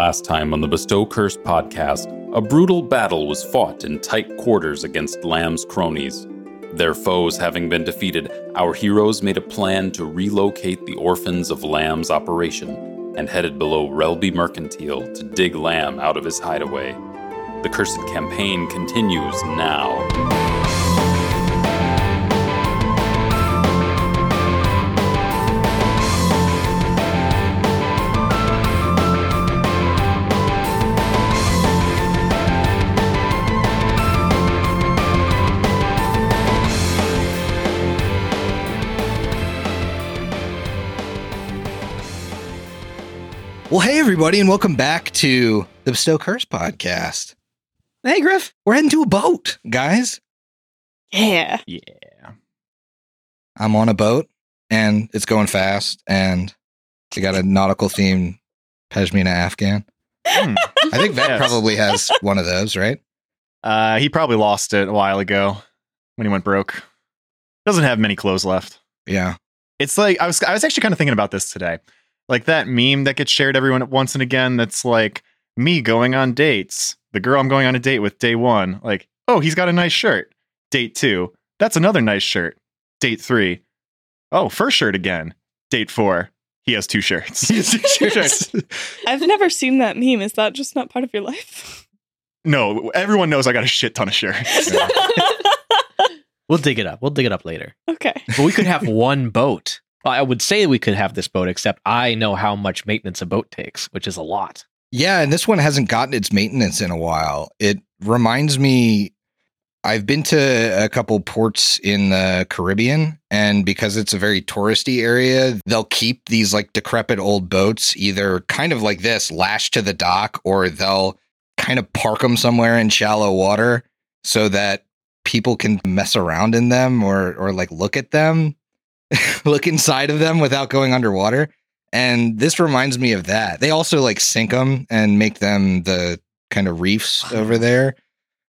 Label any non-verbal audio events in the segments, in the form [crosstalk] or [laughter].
Last time on the Bestow Curse podcast, a brutal battle was fought in tight quarters against Lamm's cronies. Their foes having been defeated, our heroes made a plan to relocate the orphans of Lamm's operation and headed below Relby Mercantile to dig Lamm out of his hideaway. The cursed campaign continues now. Everybody, and welcome back to the Bestow Curse podcast. Hey, Griff, we're heading to a boat, guys. Yeah. Yeah. I'm on a boat, and it's going fast, and we got a nautical themed Pashmina Afghan. Hmm. I think Vet Yes. probably has [laughs] one of those, right? Uh, he probably lost it a while ago when he went broke. Doesn't have many clothes left. Yeah. It's like I was I was actually kind of thinking about this today. Like that meme that gets shared everyone once and again that's like me going on dates. The girl I'm going on a date with day 1, like, "Oh, he's got a nice shirt." Date 2, "That's another nice shirt." Date 3, "Oh, shirt again." Date 4, he has two [laughs] [laughs] shirts. I've never seen that meme. Is that just not part of your life? no, everyone knows I got a shit ton of shirts. [laughs] We'll dig it up. We'll dig it up later. okay. But we could have one boat. I would say we could have this boat, except I know how much maintenance a boat takes, which is a lot. Yeah, and this one hasn't gotten its maintenance in a while. It reminds me I've been to a couple ports in the Caribbean and because it's a very touristy area, they'll keep these like decrepit old boats either kind of like this lashed to the dock or they'll kind of park them somewhere in shallow water so that people can mess around in them or or like look at them, [laughs] look inside of them without going underwater. And this reminds me of that. They also like sink them and make them the kind of reefs over there.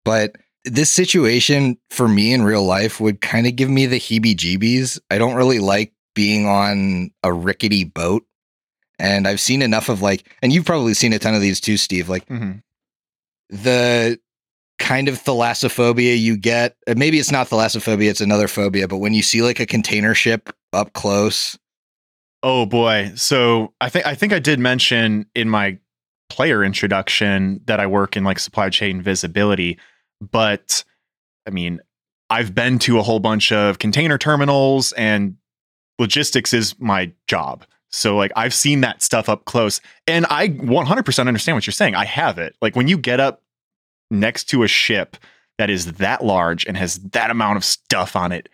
But this situation for me in real life would kind of give me the heebie jeebies. I don't really like being on a rickety boat. And I've seen enough of like, and you've probably seen a ton of these too, Steve. Like Mhm. the kind of thalassophobia you get. uh, Maybe it's not thalassophobia, it's another phobia. But when you see like a container ship up close, Oh boy. So I think I think I did mention in my player introduction that I work in like supply chain visibility, but I mean, I've been to a whole bunch of container terminals and logistics is my job. So like I've seen that stuff up close and I 100% understand what you're saying. I have it. Like when you get up next to a ship that is that large and has that amount of stuff on it,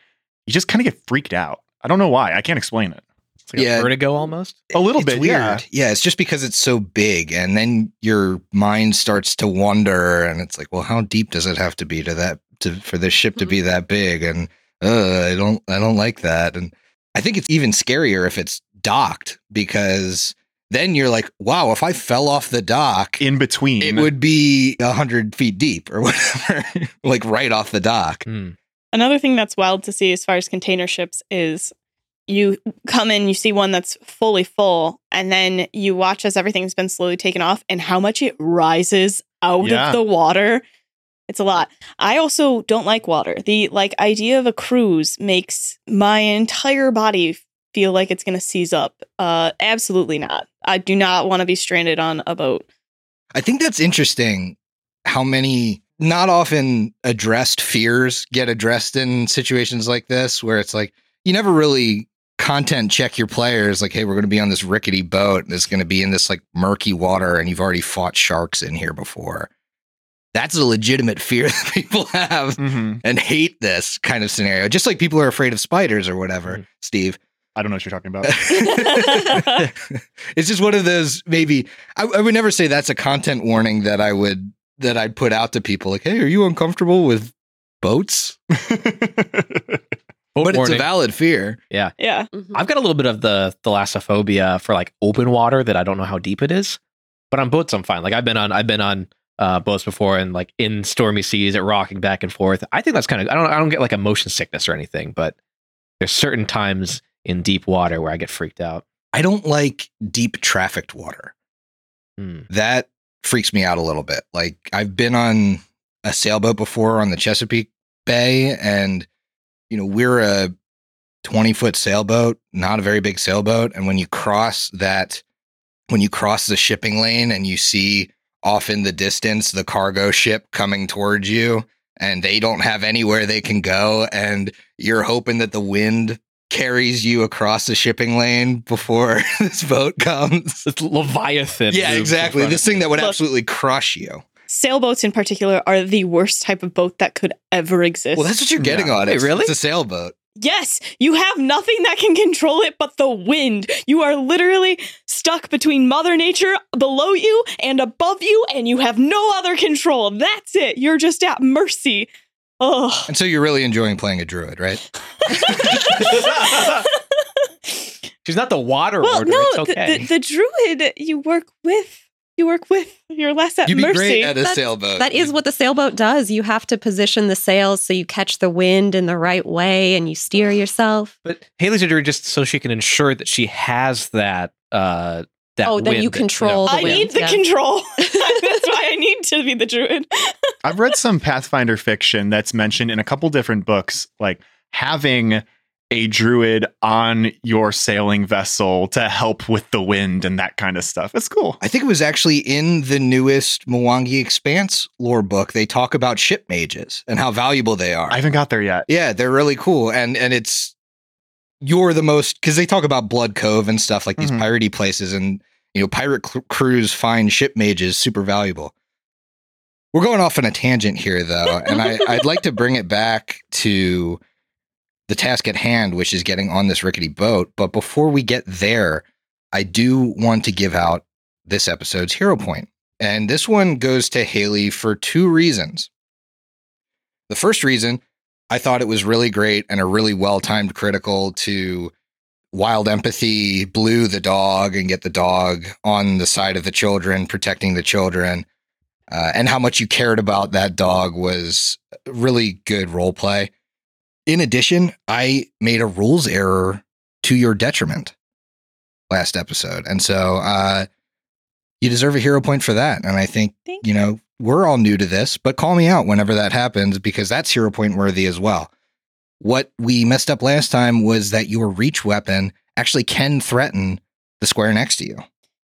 you just kind of get freaked out. I don't know why. I can't explain it. It's like Yeah. a vertigo almost. A little It's bit, yeah. Yeah, it's just because it's so big, and then your mind starts to wonder, and it's like, well, how deep does it have to be to that to for this ship to be that big? And uh, I don't, I don't like that. And I think it's even scarier if it's docked because then you're like, wow, if I fell off the dock, in between. it would be a hundred feet deep or [laughs] whatever, like right off the dock. Hmm. Another thing that's wild to see as far as container ships is you come in, you see one that's fully full, and then you watch as everything's been slowly taken off and how much it rises out Yeah. of the water. It's a lot. I also don't like water. The like idea of a cruise makes my entire body feel like it's going to seize up. Uh absolutely not. I do not want to be stranded on a boat. I think that's interesting how many not often addressed fears get addressed in situations like this, where it's like you never really content check your players like, hey, we're going to be on this rickety boat and it's going to be in this like murky water and you've already fought sharks in here before. That's a legitimate fear [laughs] that people have Mhm. and hate this kind of scenario, just like people are afraid of spiders or whatever, Mhm. Steve. I don't know what you're talking about. [laughs] it's just one of those maybe I, I would never say that's a content warning that I would that I'd put out to people like, hey, are you uncomfortable with boats? [laughs] Boat but it's a valid fear. yeah. Yeah. I've got a little bit of the thalassophobia for like open water that I don't know how deep it is. But on boats, I'm fine. Like I've been on, I've been on uh, boats before, and like in stormy seas, it rocking back and forth. I think that's kind of. I don't. I don't get like a motion sickness or anything, but there's certain times in deep water where I get freaked out. I don't like deep trafficked water. Hmm. that freaks me out a little bit. Like I've been on a sailboat before on the Chesapeake Bay, and you know we're a twenty foot sailboat, not a very big sailboat, and when you cross that, when you cross the shipping lane and you see off in the distance the cargo ship coming towards you. And they don't have anywhere they can go, and you're hoping that the wind carries you across the shipping lane before [laughs] this boat comes. It's Leviathan. Yeah, exactly. This thing that would Look. absolutely crush you. Sailboats in particular are the worst type of boat that could ever exist. Well, that's what you're getting Yeah. on. Wait, It's, really? It's a sailboat. Yes, you have nothing that can control it but the wind. You are literally stuck between Mother Nature below you and above you, and you have no other control. That's it. You're just at mercy. Oh. And so you're really enjoying playing a druid, right? [laughs] She's not the water well, order. no, it's the- okay. the, the, druid you work with. You work with. You're less at You'd be mercy. great at a That's- sailboat. That is what the sailboat does. You have to position the sails so you catch the wind in the right way and you steer yourself. but Haley's a druid just so she can ensure that she has that. uh that Oh, then wind you that, control know, the I wind, need the yeah. control. [laughs] [laughs] That's why I need to be the druid. [laughs] I've read some Pathfinder fiction that's mentioned in a couple different books, like having a druid on your sailing vessel to help with the wind and that kind of stuff. It's cool. I think it was actually in the newest Mwangi Expanse lore book. They talk about ship mages and how valuable they are. I haven't got there yet. yeah, they're really cool, and and it's you're the most because they talk about Blood Cove and stuff like these Mhm. piratey places, and you know pirate cl- crews find ship mages super valuable. We're going off on a tangent here, though, and I, [laughs] I'd like to bring it back to the task at hand, which is getting on this rickety boat. But before we get there, I do want to give out this episode's hero point. And this one goes to Haley for two reasons. The first reason, I thought it was really great and a really well timed critical to wild empathy, Blue the dog, and get the dog on the side of the children, protecting the children. Uh, and how much you cared about that dog was really good role play. In addition, I made a rules error to your detriment last episode. And so uh, you deserve a hero point for that. And I think, Thank you know, we're all new to this, but call me out whenever that happens because that's hero point worthy as well. What we messed up last time was that your reach weapon actually can threaten the square next to you.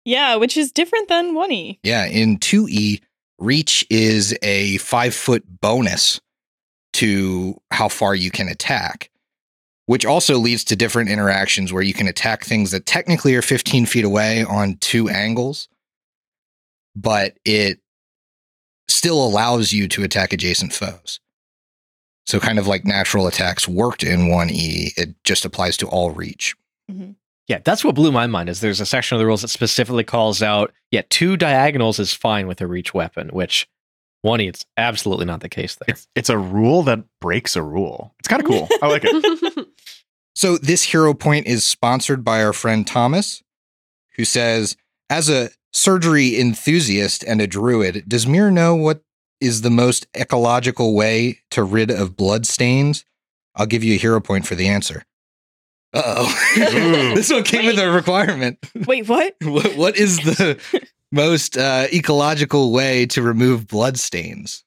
Yeah, which is different than one E. Yeah, in 2E, reach is a five foot bonus to how far you can attack, which also leads to different interactions where you can attack things that technically are 15 feet away on two angles, but it still allows you to attack adjacent foes. So, kind of like natural attacks worked in 1E, it just applies to all reach. Mm-hmm. Yeah, that's what blew my mind. Is there's a section of the rules that specifically calls out, yeah, two diagonals is fine with a reach weapon, which one, e it's absolutely not the case there. It's it's a rule that breaks a rule. It's kind of cool. I like it. [laughs] So this hero point is sponsored by our friend Thomas, who says, as a surgery enthusiast and a druid, does Mir know what is the most ecological way to rid of blood stains? I'll give you a hero point for the answer. Uh oh. [laughs] This one came with a requirement. Wait, what? [laughs] what, what is the [laughs] most uh, ecological way to remove blood stains?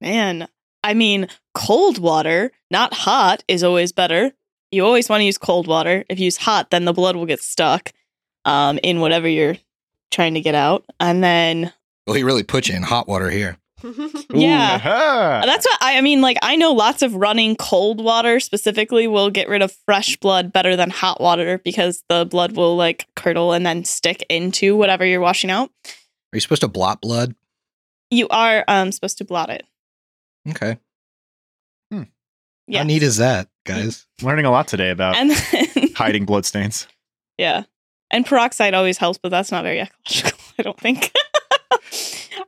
Man, I mean, cold water, not hot, is always better. You always want to use cold water. If you use hot, then the blood will get stuck um, in whatever you're trying to get out. And then, Well, he really put you in hot water here. Yeah. Aha. That's what I, I mean. Like, I know lots of running cold water specifically will get rid of fresh blood better than hot water because the blood will like curdle and then stick into whatever you're washing out. Are you supposed to blot blood? You are um, supposed to blot it. Okay. Hmm. Yeah. How neat is that, hmm. guys? Learning a lot today about And then, [laughs] hiding bloodstains. Yeah. And peroxide always helps, but that's not very ecological, [laughs] I don't think.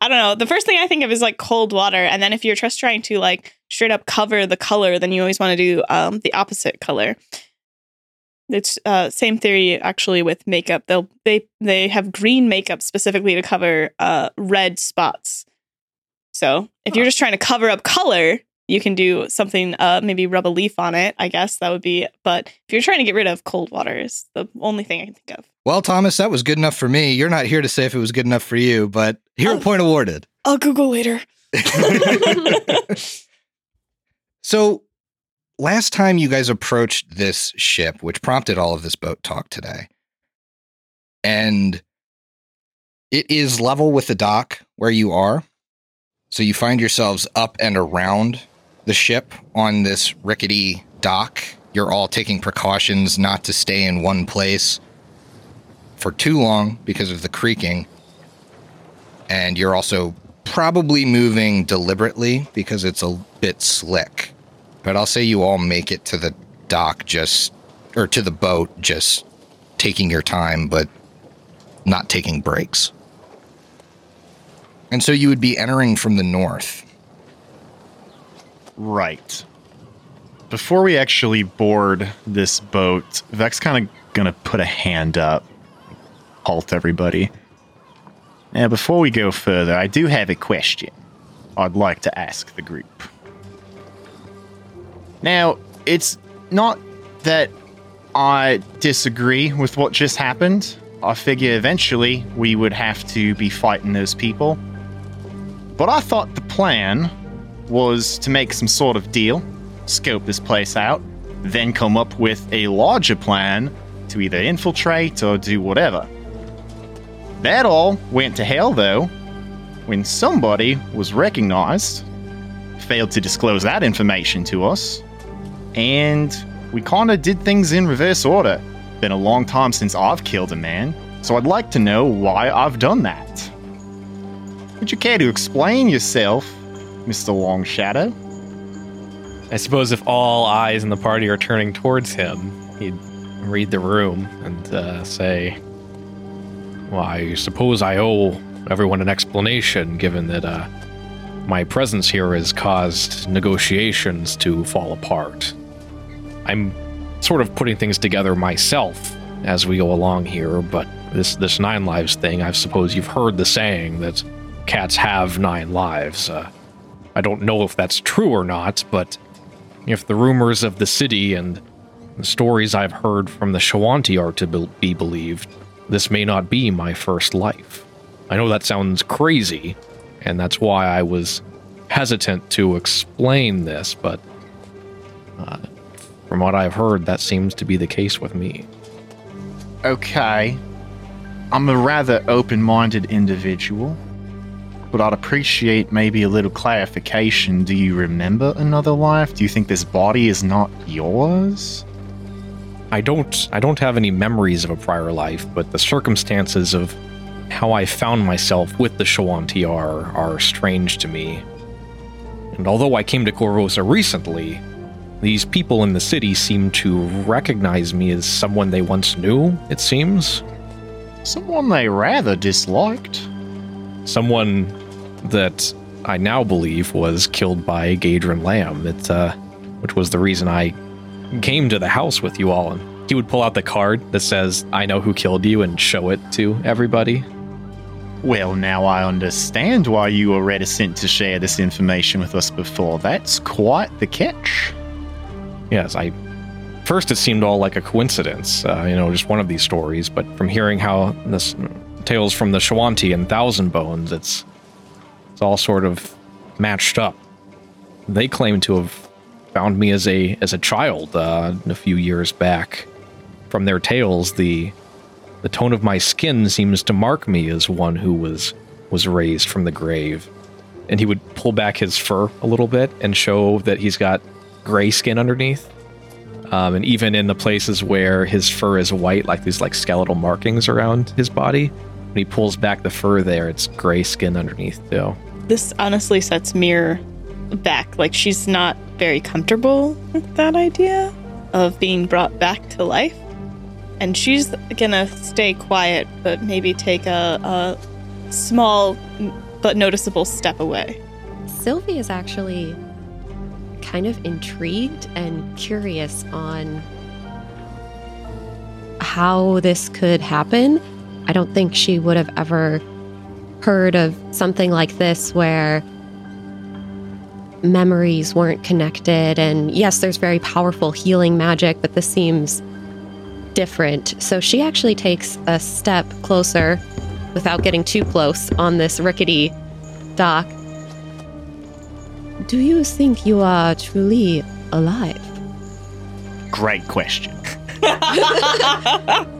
I don't know. The first thing I think of is like cold water. And then if you're just trying to like straight up cover the color, then you always want to do um, the opposite color. It's uh, same theory actually with makeup. They'll they they have green makeup specifically to cover uh, red spots. So if you're just trying to cover up color, you can do something, uh, maybe rub a leaf on it. I guess that would be. But if you're trying to get rid of cold water, is the only thing I can think of. Well, Thomas, that was good enough for me. You're not here to say if it was good enough for you, but hero Oh. point awarded. I'll Google later. [laughs] [laughs] So, last time you guys approached this ship, which prompted all of this boat talk today, and it is level with the dock where you are. So, you find yourselves up and around the ship on this rickety dock. You're all taking precautions not to stay in one place for too long because of the creaking. And you're also probably moving deliberately because it's a bit slick. But I'll say you all make it to the dock just, or to the boat, just taking your time, but not taking breaks. And so you would be entering from the north. Right. Before we actually board this boat, Vex kind of gonna put a hand up. Halt, everybody. Now, before we go further, I do have a question I'd like to ask the group. Now, it's not that I disagree with what just happened. I figure eventually we would have to be fighting those people. But I thought the plan was to make some sort of deal, scope this place out, then come up with a larger plan to either infiltrate or do whatever. That all went to hell, though, when somebody was recognized, failed to disclose that information to us, and we kind of did things in reverse order. Been a long time since I've killed a man, so I'd like to know why I've done that. Would you care to explain yourself, Mr. Long Shadow? I suppose if all eyes in the party are turning towards him, he'd read the room and uh, say, Well, I suppose I owe everyone an explanation, given that uh, my presence here has caused negotiations to fall apart. I'm sort of putting things together myself as we go along here, but this, this nine lives thing, I suppose you've heard the saying that cats have nine lives. Uh, I don't know if that's true or not, but if the rumors of the city and the stories I've heard from the Shoanti are to be- be believed, this may not be my first life. I know that sounds crazy, and that's why I was hesitant to explain this, but uh, from what I've heard, that seems to be the case with me. Okay. I'm a rather open minded individual, but I'd appreciate maybe a little clarification. Do you remember another life? Do you think this body is not yours? I don't I don't have any memories of a prior life, but the circumstances of how I found myself with the Shoanti are are strange to me. And although I came to Korvosa recently, these people in the city seem to recognize me as someone they once knew, it seems. Someone they rather disliked. Someone that I now believe was killed by Gaedren Lamm, it, uh, which was the reason I came to the house with you all. And he would pull out the card that says, I know who killed you, and show it to everybody. Well, now I understand why you were reticent to share this information with us before. That's quite the catch. Yes, I. First, it seemed all like a coincidence, uh, you know, just one of these stories. But from hearing how this tales from the Shoanti and Thousand Bones, it's it's all sort of matched up. They claim to have found me as a as a child uh, a few years back. From their tales, the the tone of my skin seems to mark me as one who was was raised from the grave. And he would pull back his fur a little bit and show that he's got gray skin underneath. Um, and even in the places where his fur is white, like these like skeletal markings around his body, when he pulls back the fur there, it's gray skin underneath too. This honestly sets Mir back. Like she's not very comfortable with that idea of being brought back to life. And she's gonna stay quiet, but maybe take a, a small but noticeable step away. Sylvie is actually kind of intrigued and curious on how this could happen. I don't think she would have ever heard of something like this where memories weren't connected. And yes, there's very powerful healing magic, but this seems different. So she actually takes a step closer without getting too close on this rickety dock. Do you think you are truly alive? Great question. [laughs]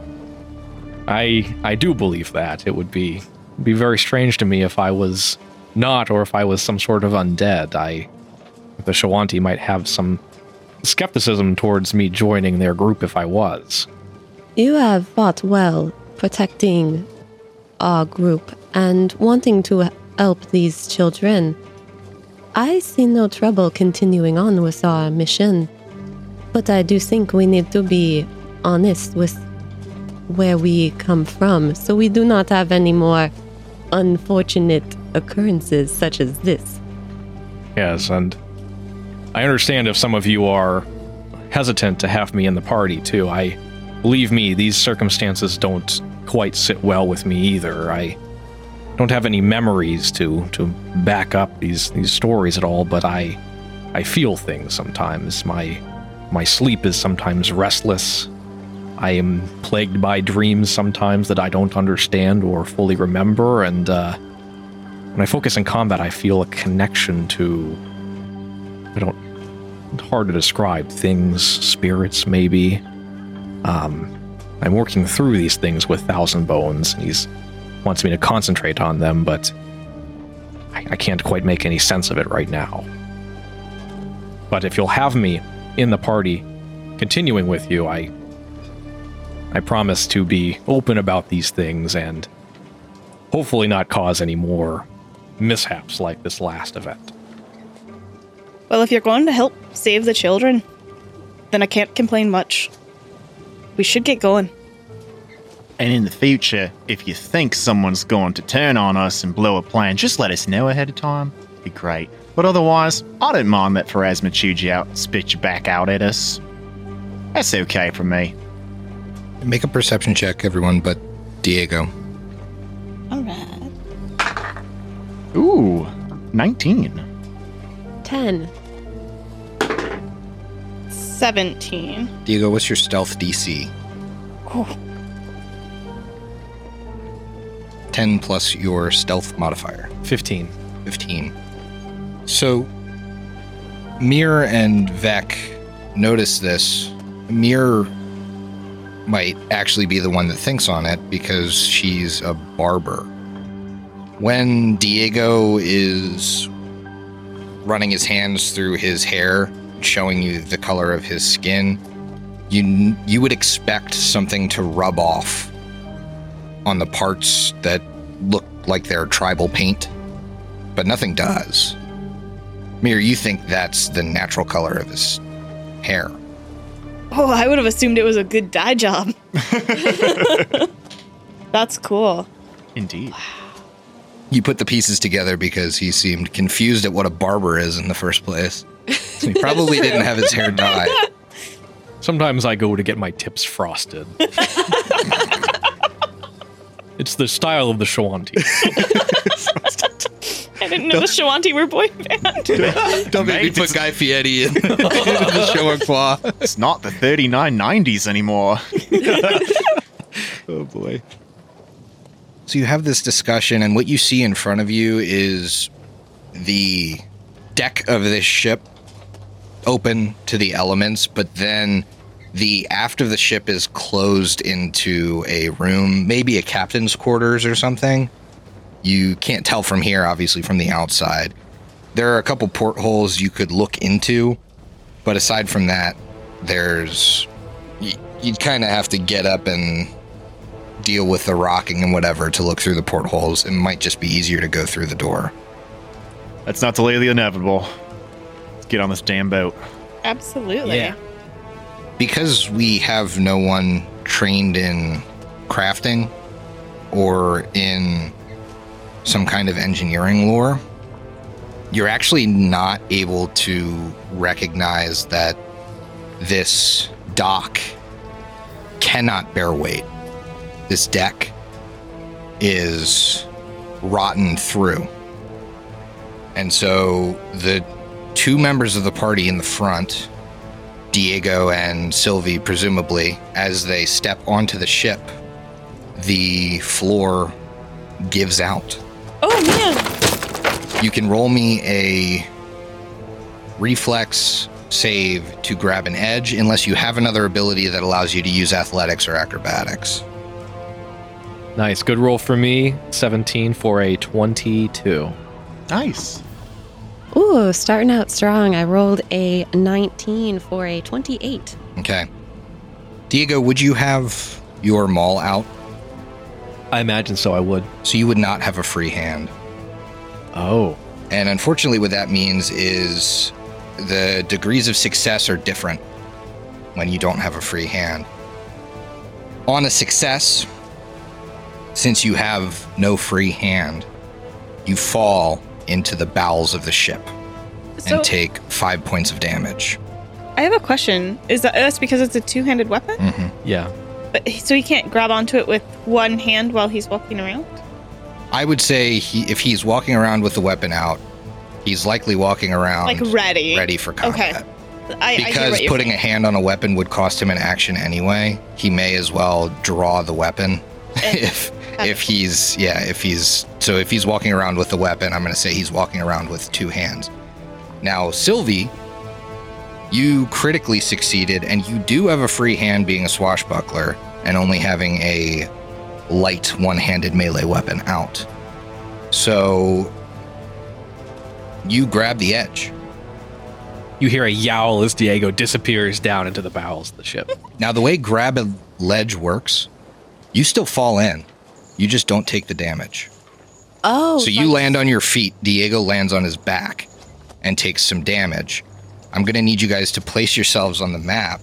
I I do believe that. It would be be very strange to me if I was not or if I was some sort of undead. I the Shoanti might have some skepticism towards me joining their group if I was. You have fought well protecting our group and wanting to help these children. I see no trouble continuing on with our mission, but I do think we need to be honest with where we come from so we do not have any more unfortunate occurrences such as this. Yes, and I understand if some of you are hesitant to have me in the party too. I believe me, these circumstances don't quite sit well with me either. I don't have any memories to to back up these these stories at all, but I I feel things sometimes. My my sleep is sometimes restless. I am plagued by dreams sometimes that I don't understand or fully remember, and uh, when I focus in combat, I feel a connection to I don't It's hard to describe things, spirits maybe. Um, I'm working through these things with Thousand Bones, and he's wants me to concentrate on them, but I, I can't quite make any sense of it right now. But if you'll have me in the party, continuing with you, I I promise to be open about these things and hopefully not cause any more mishaps like this last event. Well, if you're going to help save the children, then I can't complain much. We should get going. And in the future, if you think someone's going to turn on us and blow a plan, just let us know ahead of time. Be great. But otherwise, I don't mind that Pharasma chewed you out spit you back out at us. That's okay for me. Make a perception check, everyone, but Diego. All right. Ooh, 19. 10. 17. Diego, what's your stealth DC? Oh, 10 plus your stealth modifier. 15. 15. So, Mir and Vec notice this. Mir might actually be the one that thinks on it because she's a barber. When Diego is running his hands through his hair, showing you the color of his skin, you you would expect something to rub off on the parts that look like they're tribal paint, but nothing does. Mir, you think that's the natural color of his hair. Oh, I would have assumed it was a good dye job. [laughs] That's cool. Indeed. Wow. You put the pieces together because he seemed confused at what a barber is in the first place. So he probably didn't have his hair dyed. [laughs] Sometimes I go to get my tips frosted. [laughs] it's the style of the Shoanti. I didn't know the Shoanti were boy band. Don't make me put Guy Fieri in [laughs] the show and claw. It's not the 3990s anymore. [laughs] Oh boy. So you have this discussion, and what you see in front of you is the deck of this ship open to the elements, but then the aft of the ship is closed into a room, maybe a captain's quarters or something. You can't tell from here, obviously, from the outside. There are a couple portholes you could look into, but aside from that, there's. y- You'd kind of have to get up and deal with the rocking and whatever to look through the portholes. It might just be easier to go through the door. Let's not delay the inevitable. Let's get on this damn boat. Absolutely. Yeah. because we have no one trained in crafting or in some kind of engineering lore, you're actually not able to recognize that this dock cannot bear weight. This deck is rotten through. And so the two members of the party in the front, Diego and Sylvie, presumably, as they step onto the ship, the floor gives out. Oh man. You can roll me a reflex save to grab an edge unless you have another ability that allows you to use athletics or acrobatics. Nice. Good roll for me. 17 for a 22. Nice. Ooh, starting out strong. I rolled a 19 for a 28. Okay. Diego, would you have your maul out? I imagine so. I would. So you would not have a free hand. Oh. And unfortunately, what that means is the degrees of success are different when you don't have a free hand. On a success, since you have no free hand, you fall into the bowels of the ship So and take five points of damage. I have a question. Is that that's because it's a two-handed weapon? Mm-hmm. Yeah. But so he can't grab onto it with one hand while he's walking around? I would say he, if he's walking around with the weapon out, he's likely walking around Like ready. ready for combat. Okay. I because you're putting a hand on a weapon would cost him an action anyway. He may as well draw the weapon And [laughs] eh. if have if he's yeah if he's so if he's walking around with the weapon, I'm going to say he's walking around with two hands. Now, Sylvie, you critically succeeded, and you do have a free hand being a swashbuckler and only having a light one-handed melee weapon out. So you grab the edge. You hear a yowl as Diego disappears down into the bowels of the ship. [laughs] Now, the way grab a ledge works, you still fall in. You just don't take the damage. Oh, so you land on your feet. Diego lands on his back and takes some damage. I'm going to need you guys to place yourselves on the map.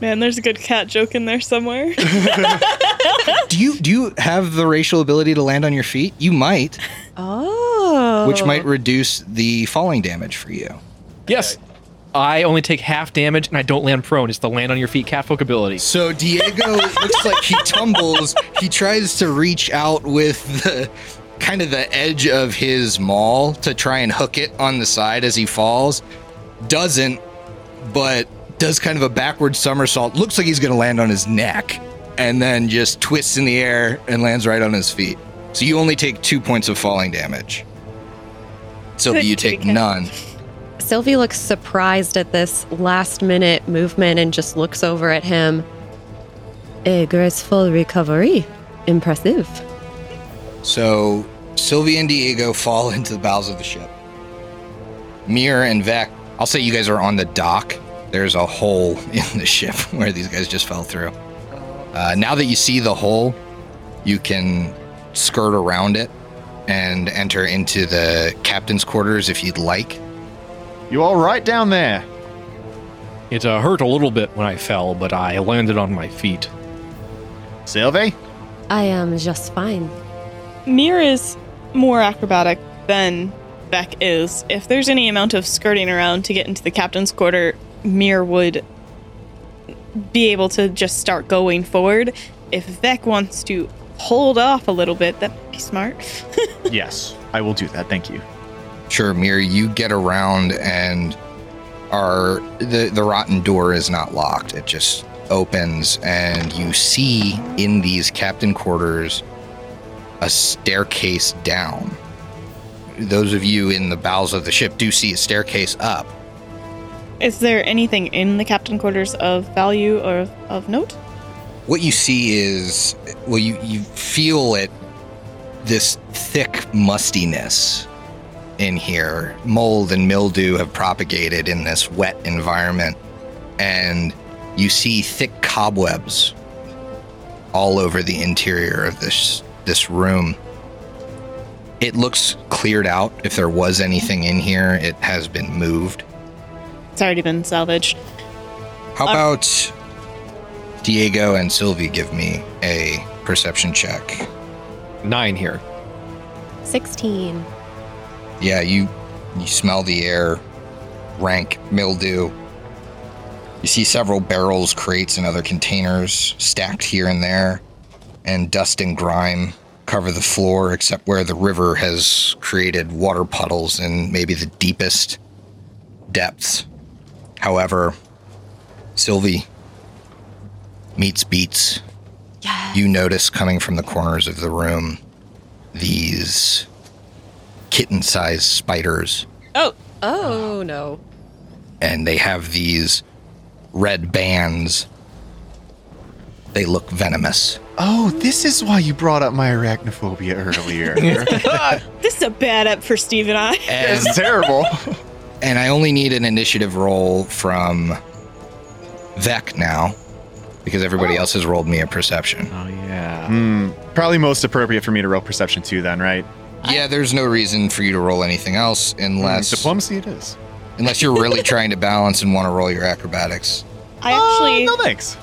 Man, there's a good cat joke in there somewhere. [laughs] [laughs] Do you do you have the racial ability to land on your feet? You might, Oh. which might reduce the falling damage for you. Yes. I only take half damage and I don't land prone. It's the land on your feet catfolk ability. So Diego [laughs] looks like he tumbles. He tries to reach out with the kind of the edge of his maul to try and hook it on the side as he falls. Doesn't, but does kind of a backward somersault. Looks like he's going to land on his neck and then just twists in the air and lands right on his feet. So you only take two points of falling damage. Sylvia, Good you take kitty none. Sylvie looks surprised at this last minute movement and just looks over at him. A graceful recovery. Impressive. So Sylvia and Diego fall [laughs] into the bowels of the ship. Mir and Vec, I'll say you guys are on the dock. There's a hole [laughs] in the ship where these guys just fell through. Uh, now that you see the hole, you can skirt around it and enter into the captain's quarters if you'd like. You all right down there? It uh, hurt a little bit when I fell, but I landed on my feet. Sylvie? I am just fine. Mir is more acrobatic than Beck is. If there's any amount of skirting around to get into the captain's quarter, Mir would be able to just start going forward. If Vec wants to hold off a little bit, that might be smart. [laughs] yes, I will do that. Thank you. Sure, Mir, you get around and are the the rotten door is not locked. It just opens and you see in these captain quarters a staircase down. Those of you in the bowels of the ship do see a staircase up. Is there anything in the captain quarters of value or of, of note? What you see is well you you feel it this thick mustiness in here. Mold and mildew have propagated in this wet environment, and you see thick cobwebs all over the interior of this this room. It looks cleared out. If there was anything in here, it has been moved. It's already been salvaged. How Uh, about Diego and Sylvie give me a perception check? Nine here. 16. Yeah, you you smell the air, rank mildew. You see several barrels, crates, and other containers stacked here and there, and dust and grime cover the floor except where the river has created water puddles in maybe the deepest depths. However, Sylvie meets beats. You notice coming from the corners of the room these kitten sized spiders, Oh, Oh no. and they have these red bands. They look venomous. Oh, this is why you brought up my arachnophobia earlier. [laughs] this is a bad up for Steve and I. And, it's terrible. [laughs] and I only need an initiative roll from Vec now because everybody else has rolled me a perception. Oh yeah. Hmm. Probably most appropriate for me to roll perception too. Then, right? Yeah, there's no reason for you to roll anything else unless Hmm, diplomacy it is. unless you're really [laughs] trying to balance and want to roll your acrobatics. I actually, Oh, no thanks.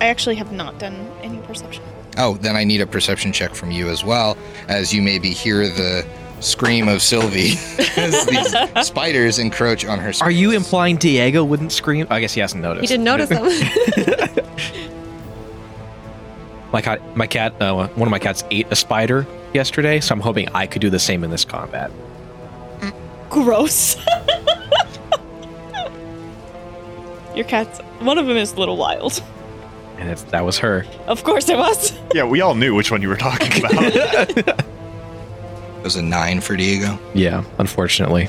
I actually have not done any perception. Oh, then I need a perception check from you as well, as you maybe hear the scream of Sylvie [laughs] as these [laughs] spiders encroach on her. Are you implying Diego wouldn't scream? I guess he hasn't noticed. He didn't notice them. [laughs] My cat, my cat, uh, one of my cats ate a spider yesterday, so I'm hoping I could do the same in this combat. Gross. Your cat's one of them is a little wild. And it's, that was her. Of course it was. [laughs] Yeah, we all knew which one you were talking about. [laughs] It was a nine for Diego. Yeah, unfortunately.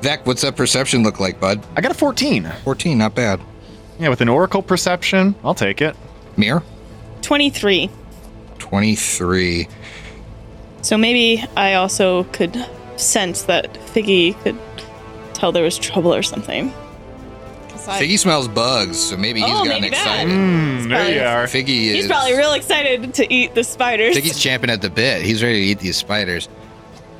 Vec, what's that perception look like, bud? I got a 14. 14, not bad. Yeah, with an oracle perception, I'll take it. Mirror? 23. 23. So maybe I also could sense that Figgy could tell there was trouble or something. 'Cause I- Figgy smells bugs, so maybe he's Oh, gotten maybe that. excited. Mm, there you are. Figgy is. He's probably real excited to eat the spiders. Figgy's champing at the bit. He's ready to eat these spiders.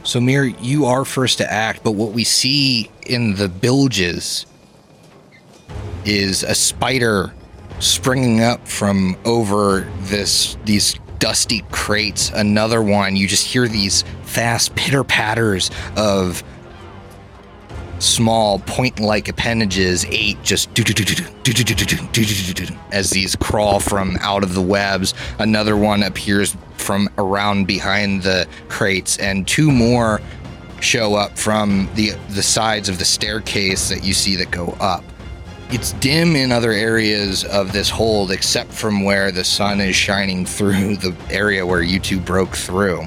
So, Mir, you are first to act, but what we see in the bilges is a spider springing up from over this these dusty crates. Another one. You just hear these fast pitter patters of small point-like appendages, eight just as these crawl from out of the webs. Another one appears from around behind the crates, and two more show up from the the sides of the staircase that you see that go up. It's dim in other areas of this hold, except from where the sun is shining through the area where you two broke through.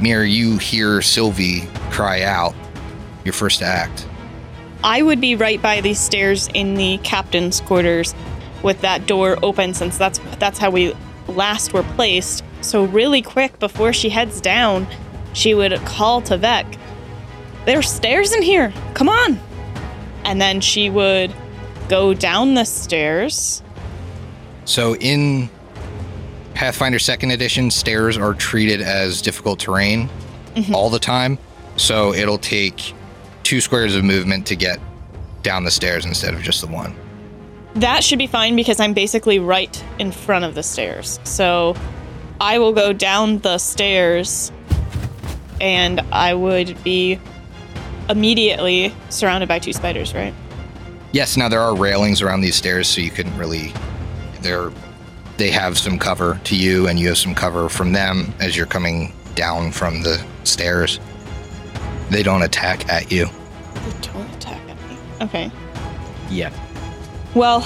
Mir, you hear Sylvie cry out your first act. I would be right by these stairs in the captain's quarters with that door open since that's that's how we last were placed. So really quick before she heads down, she would call to Vec. There's stairs in here. Come on. And then she would go down the stairs. So in Pathfinder Second Edition, stairs are treated as difficult terrain mm-hmm. all the time. So it'll take two squares of movement to get down the stairs instead of just the one. That should be fine because I'm basically right in front of the stairs. So I will go down the stairs and I would be immediately surrounded by two spiders, right? Yes, now there are railings around these stairs, so you couldn't really. They're they have some cover to you, and you have some cover from them as you're coming down from the stairs. They don't attack at you. They don't attack at me. Okay. Yeah. Well,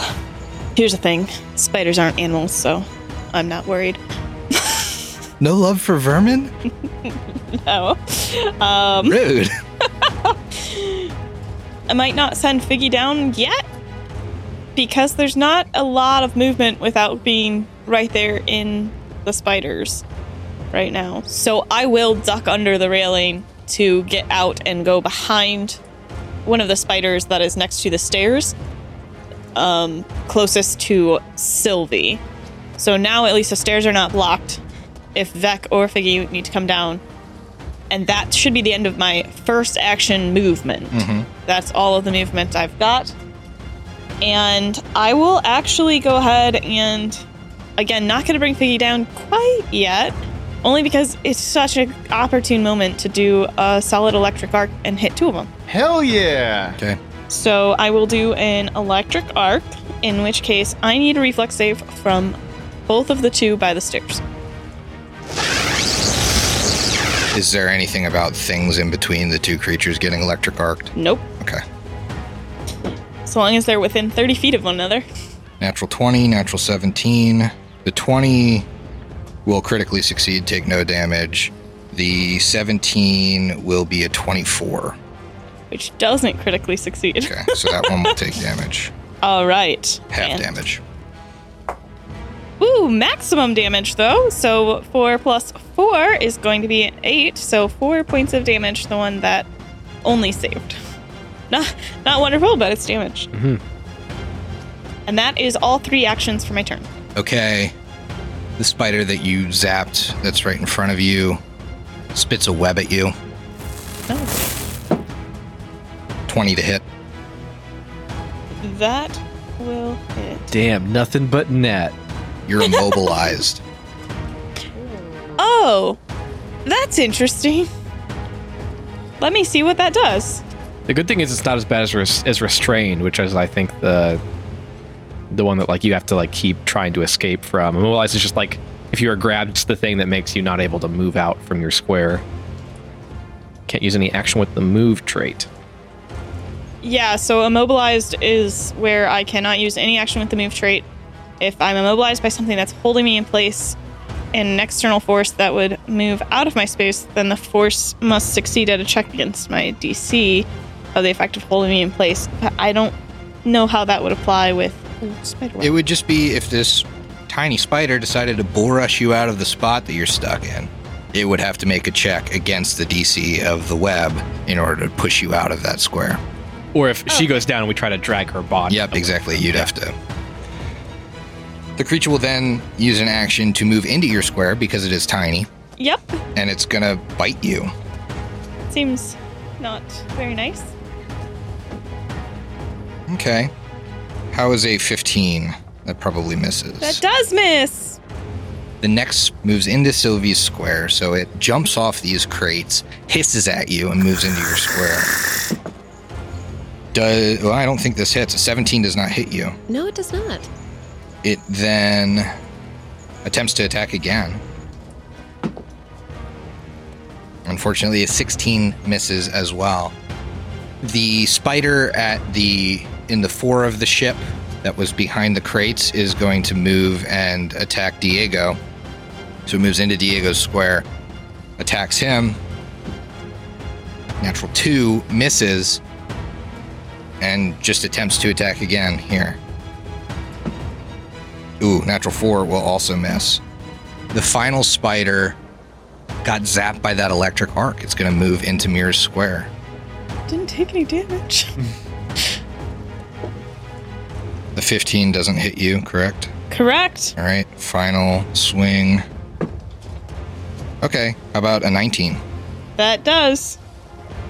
here's the thing spiders aren't animals, so I'm not worried. No love for vermin? [laughs] No. Um, Rude. [laughs] I might not send Figgy down yet because there's not a lot of movement without being right there in the spiders right now. So I will duck under the railing to get out and go behind one of the spiders that is next to the stairs, um, closest to Sylvie. So now at least the stairs are not blocked. If Vec or Figgy need to come down, and that should be the end of my first action movement. That's all of the movement I've got. And I will actually go ahead and, again, not going to bring Figgy down quite yet, only because it's such an opportune moment to do a solid electric arc and hit two of them. Hell yeah. Okay. So I will do an electric arc, in which case I need a reflex save from both of the two by the stairs. Is there anything about things in between the two creatures getting electric arced? Nope. Okay. So long as they're within 30 feet of one another. Natural 20, natural 17. The 20 will critically succeed, take no damage. The 17 will be a 24. Which doesn't critically succeed. Okay, so that one will take [laughs] damage. All right. Half And- damage. Ooh, maximum damage though. So four plus four is going to be an eight. So four points of damage. The one that only saved. [laughs] Not not wonderful, but it's damage. Mhm. And that is all three actions for my turn. Okay. The spider that you zapped, that's right in front of you, spits a web at you. Oh, 20 to hit. that will hit. Damn, nothing but net. You're [laughs] immobilized. Oh, that's interesting. Let me see what that does. The good thing is it's not as bad as res- as restrained, which is I think the the one that like you have to like keep trying to escape from. Immobilize is just like if you are grabbed, it's the thing that makes you not able to move out from your square. Can't use any action with the move trait. Yeah, so immobilized is where I cannot use any action with the move trait. If I'm immobilized by something that's holding me in place an external force that would move out of my space, then the force must succeed at a check against my DC of the effect of holding me in place. But I don't know how that would apply with Ooh, spider web. it would just be if this tiny spider decided to bull rush you out of the spot that you're stuck in. It would have to make a check against the DC of the web in order to push you out of that square. Or if she oh. goes down and we try to drag her body. Yep, exactly. You'd have to. The creature will then use an action to move into your square because it is tiny, Yep, and it's gonna bite you. seems not very nice. Okay. How is a 15? That probably misses. That does miss. The next moves into Sylvie's square, so it jumps off these crates, hisses at you, and moves into your square. Does well? I don't think this hits. A 17 does not hit you. No, it does not. It then attempts to attack again. Unfortunately, a 16 misses as well. The spider at the in the fore of the ship that was behind the crates is going to move and attack Diego. So it moves into Diego's square, attacks him. Natural 2 misses and just attempts to attack again here. Ooh, natural four will also miss. The final spider got zapped by that electric arc. It's going to move into Mir's Square. Didn't take any damage. [laughs] The 15 doesn't hit you, correct? Correct. All right, final swing. Okay, how about a 19? That does.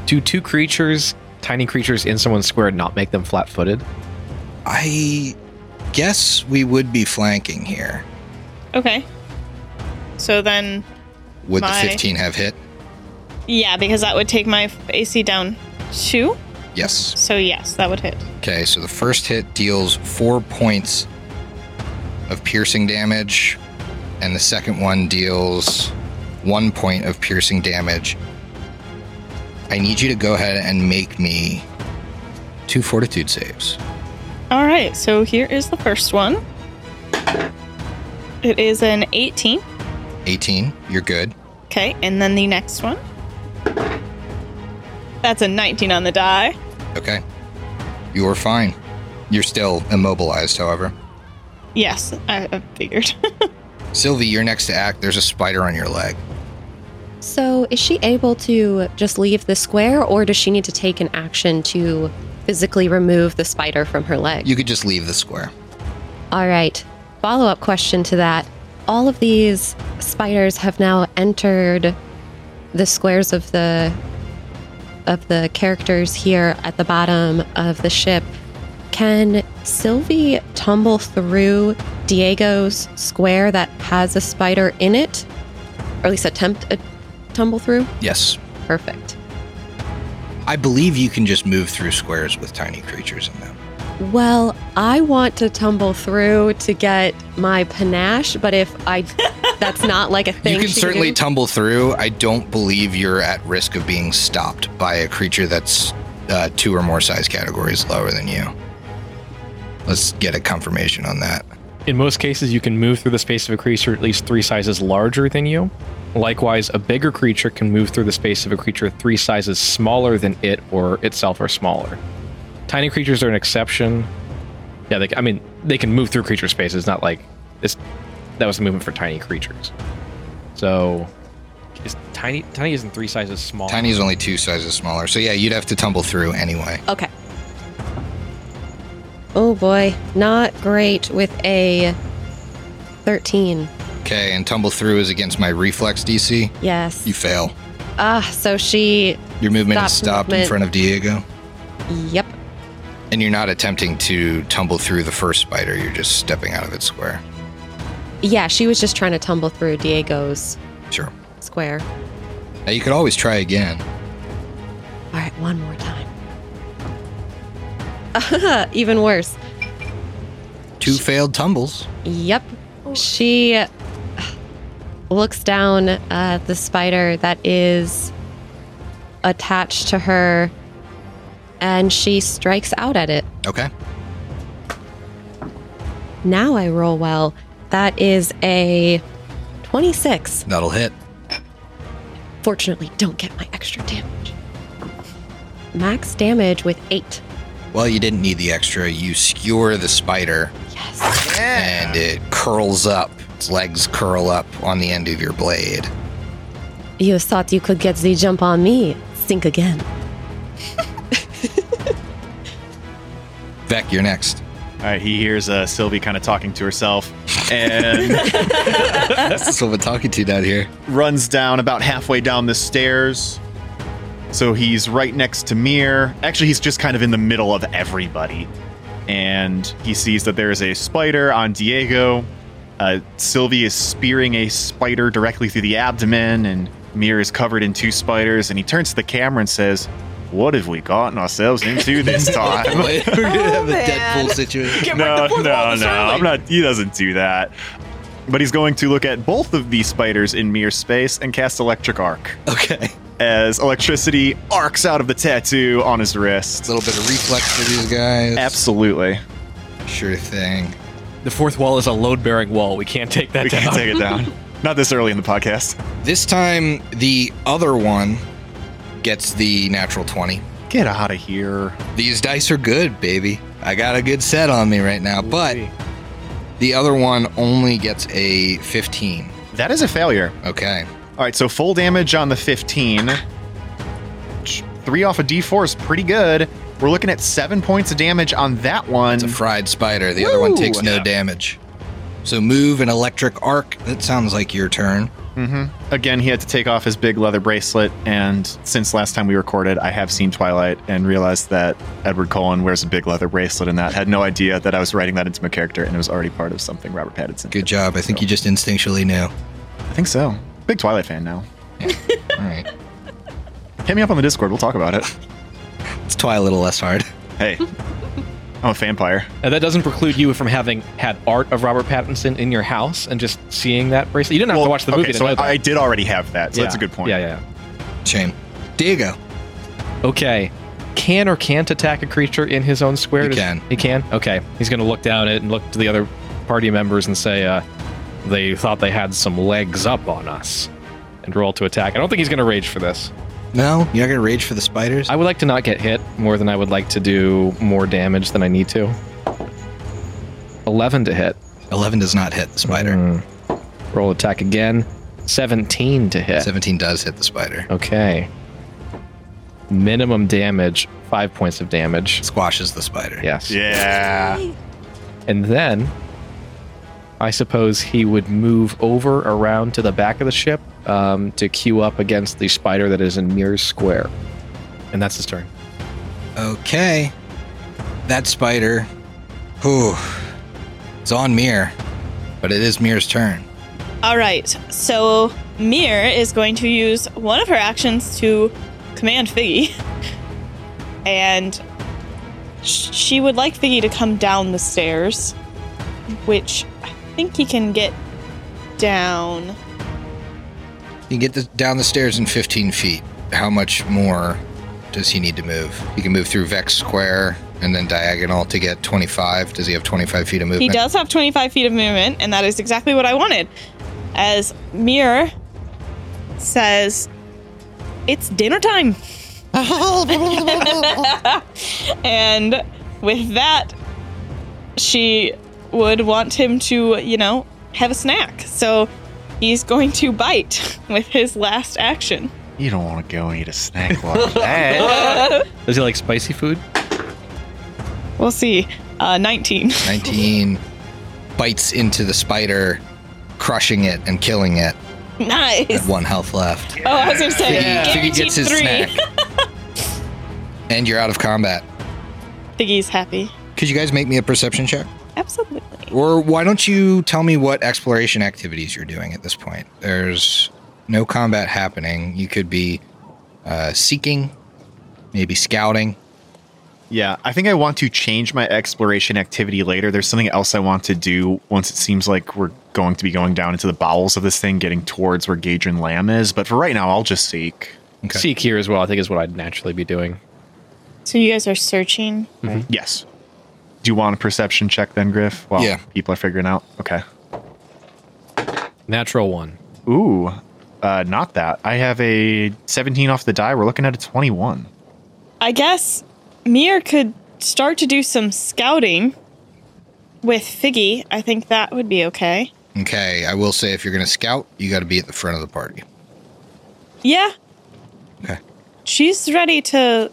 Do two creatures, tiny creatures in someone's square, not make them flat-footed? I guess we would be flanking here. Okay. So then, Would My- the 15 have hit? yeah, because that would take my AC down two. Yes. So yes, that would hit. Okay, so the first hit deals four points of piercing damage, and the second one deals one point of piercing damage. I need you to go ahead and make me two fortitude saves. All right. So here is the first one. It is an 18. 18, you're good. Okay, and then the next one. That's a 19 on the die. Okay. You are fine. You're still immobilized, however. Yes, I, I figured. [laughs] Sylvie, you're next to act. There's a spider on your leg. So, is she able to just leave the square, or does she need to take an action to physically remove the spider from her leg? You could just leave the square. All right. Follow up question to that. All of these spiders have now entered the squares of the of the characters here at the bottom of the ship. Can Sylvie tumble through Diego's square that has a spider in it? Or at least attempt a tumble through? Yes. Perfect. I believe you can just move through squares with tiny creatures in them. Well, I want to tumble through to get my panache, but if I that's not like a thing. You can certainly do. tumble through. I don't believe you're at risk of being stopped by a creature that's uh, two or more size categories lower than you. Let's get a confirmation on that. In most cases, you can move through the space of a creature at least three sizes larger than you. Likewise, a bigger creature can move through the space of a creature three sizes smaller than it or itself or smaller. Tiny creatures are an exception. Yeah, they, I mean, they can move through creature spaces, not like this. That was a movement for tiny creatures. So, is tiny tiny isn't three sizes smaller. Tiny is only two sizes smaller. So yeah, you'd have to tumble through anyway. Okay. Oh boy, not great with a 13. Okay, and tumble through is against my reflex DC. Yes. You fail. Ah, so she. Your movement is Stop stopped in front of Diego. Yep. And you're not attempting to tumble through the first spider, you're just stepping out of its square. Yeah, she was just trying to tumble through Diego's Sure. square. Now you could always try again. All right, one more time. [laughs] Even worse. Two failed tumbles. Yep. She uh, looks down at the spider that is attached to her and she strikes out at it. Okay. Now I roll well. That is a 26. That'll hit. Fortunately, don't get my extra damage. Max damage with 8. Well, you didn't need the extra. You skewer the spider Yes. and it curls up. Its legs curl up on the end of your blade. You thought you could get the jump on me. Think again. Vec, you're next. All right, he hears uh, Sylvie kind of talking to herself and That's what we're talking to down here. runs down about halfway down the stairs. So he's right next to Mir. Actually, he's just kind of in the middle of everybody. And he sees that there is a spider on Diego. Uh, Sylvie is spearing a spider directly through the abdomen, and Mir is covered in two spiders. And he turns to the camera and says, What have we gotten ourselves into this [laughs] time? We're gonna have a man. Deadpool situation. no, no, no. I'm not. He doesn't do that. But he's going to look at both of these spiders in mirror space and cast electric arc Okay. as electricity arcs out of the tattoo on his wrist. A little bit of reflex for these guys. Absolutely, Sure thing. The fourth wall is a load bearing wall. We can't take that we down. We can't take it down. [laughs] Not this early in the podcast. This time, the other one gets the natural 20. Get out of here. These dice are good, baby. I got a good set on me right now, but the other one only gets a 15. That is a failure. Okay. All right, so full damage on the 15. Three off a d4 is pretty good. We're looking at seven points of damage on that one. It's a fried spider. The other one takes no Yeah. damage. So move an electric arc. That sounds like your turn. Hmm Again, he had to take off his big leather bracelet, and since last time we recorded, I have seen Twilight and realized that Edward Cullen wears a big leather bracelet, and that had no idea that I was writing that into my character, and it was already part of something Robert Pattinson. Good job. I think you just instinctually knew. I think so. Big Twilight fan now. All right. Hit me up on the Discord. We'll talk about it. Let's try a little less hard. Hey, [laughs] I'm a vampire. And that doesn't preclude you from having had art of Robert Pattinson in your house and just seeing that bracelet. You didn't have to watch the movie okay, to so know that. I did already have that, so Yeah. that's a good point. Yeah, yeah. Shame. Diego. Okay. Can or can't attack a creature in his own square? He Does- can. He can? Okay. He's going to look down at it and look to the other party members and say, uh, they thought they had some legs up on us and roll to attack. I don't think he's going to rage for this. No, you're not gonna rage for the spiders. I would like to not get hit more than I would like to do more damage than I need to. 11 to hit. Eleven does not hit the spider. Mm. Roll attack again. 17 to hit. Seventeen does hit the spider. Okay. Minimum damage, five points of damage. Squashes the spider. Yes. Yeah. And then I suppose he would move over around to the back of the ship um, to queue up against the spider that is in Mir's Square. And that's his turn. Okay. That spider. Whew. It's on Mir, but it is Mir's turn. All right. So Mir is going to use one of her actions to command Figgy. [laughs] And she would like Figgy to come down the stairs, which I think he can get down. You get the, down the stairs in 15 feet. How much more does he need to move? He can move through Vec's Square and then diagonal to get 25. Does he have 25 feet of movement? He does have 25 feet of movement, and that is exactly what I wanted. As Mir says, it's dinner time. [laughs] and with that, she would want him to, you know, have a snack. So he's going to bite with his last action. You don't want to go and eat a snack like that. [laughs] Does he like spicy food? We'll see. Uh, 19. 19 bites into the spider, crushing it and killing it. nice. At one health left. Oh, I was going to say, Figgy, Figgy gets his three. snack. and you're out of combat. Figgy's happy. Could you guys make me a perception check? Absolutely. Or why don't you tell me what exploration activities you're doing at this point? There's no combat happening. You could be uh, seeking, maybe scouting. yeah, I think I want to change my exploration activity later. There's something else I want to do once it seems like we're going to be going down into the bowels of this thing, getting towards where Gaedren Lamm is. But for right now, I'll just seek. Okay. Seek here as well. I think is what I'd naturally be doing. So you guys are searching. Yes. Do you want a perception check then, Griff? Well, Yeah. people are figuring out. Okay. Natural one. Ooh, uh, not that. I have a 17 off the die. We're looking at a 21. I guess Mir could start to do some scouting with Figgy. I think that would be okay. Okay, I will say if you're going to scout, you got to be at the front of the party. Yeah, Okay. she's ready to.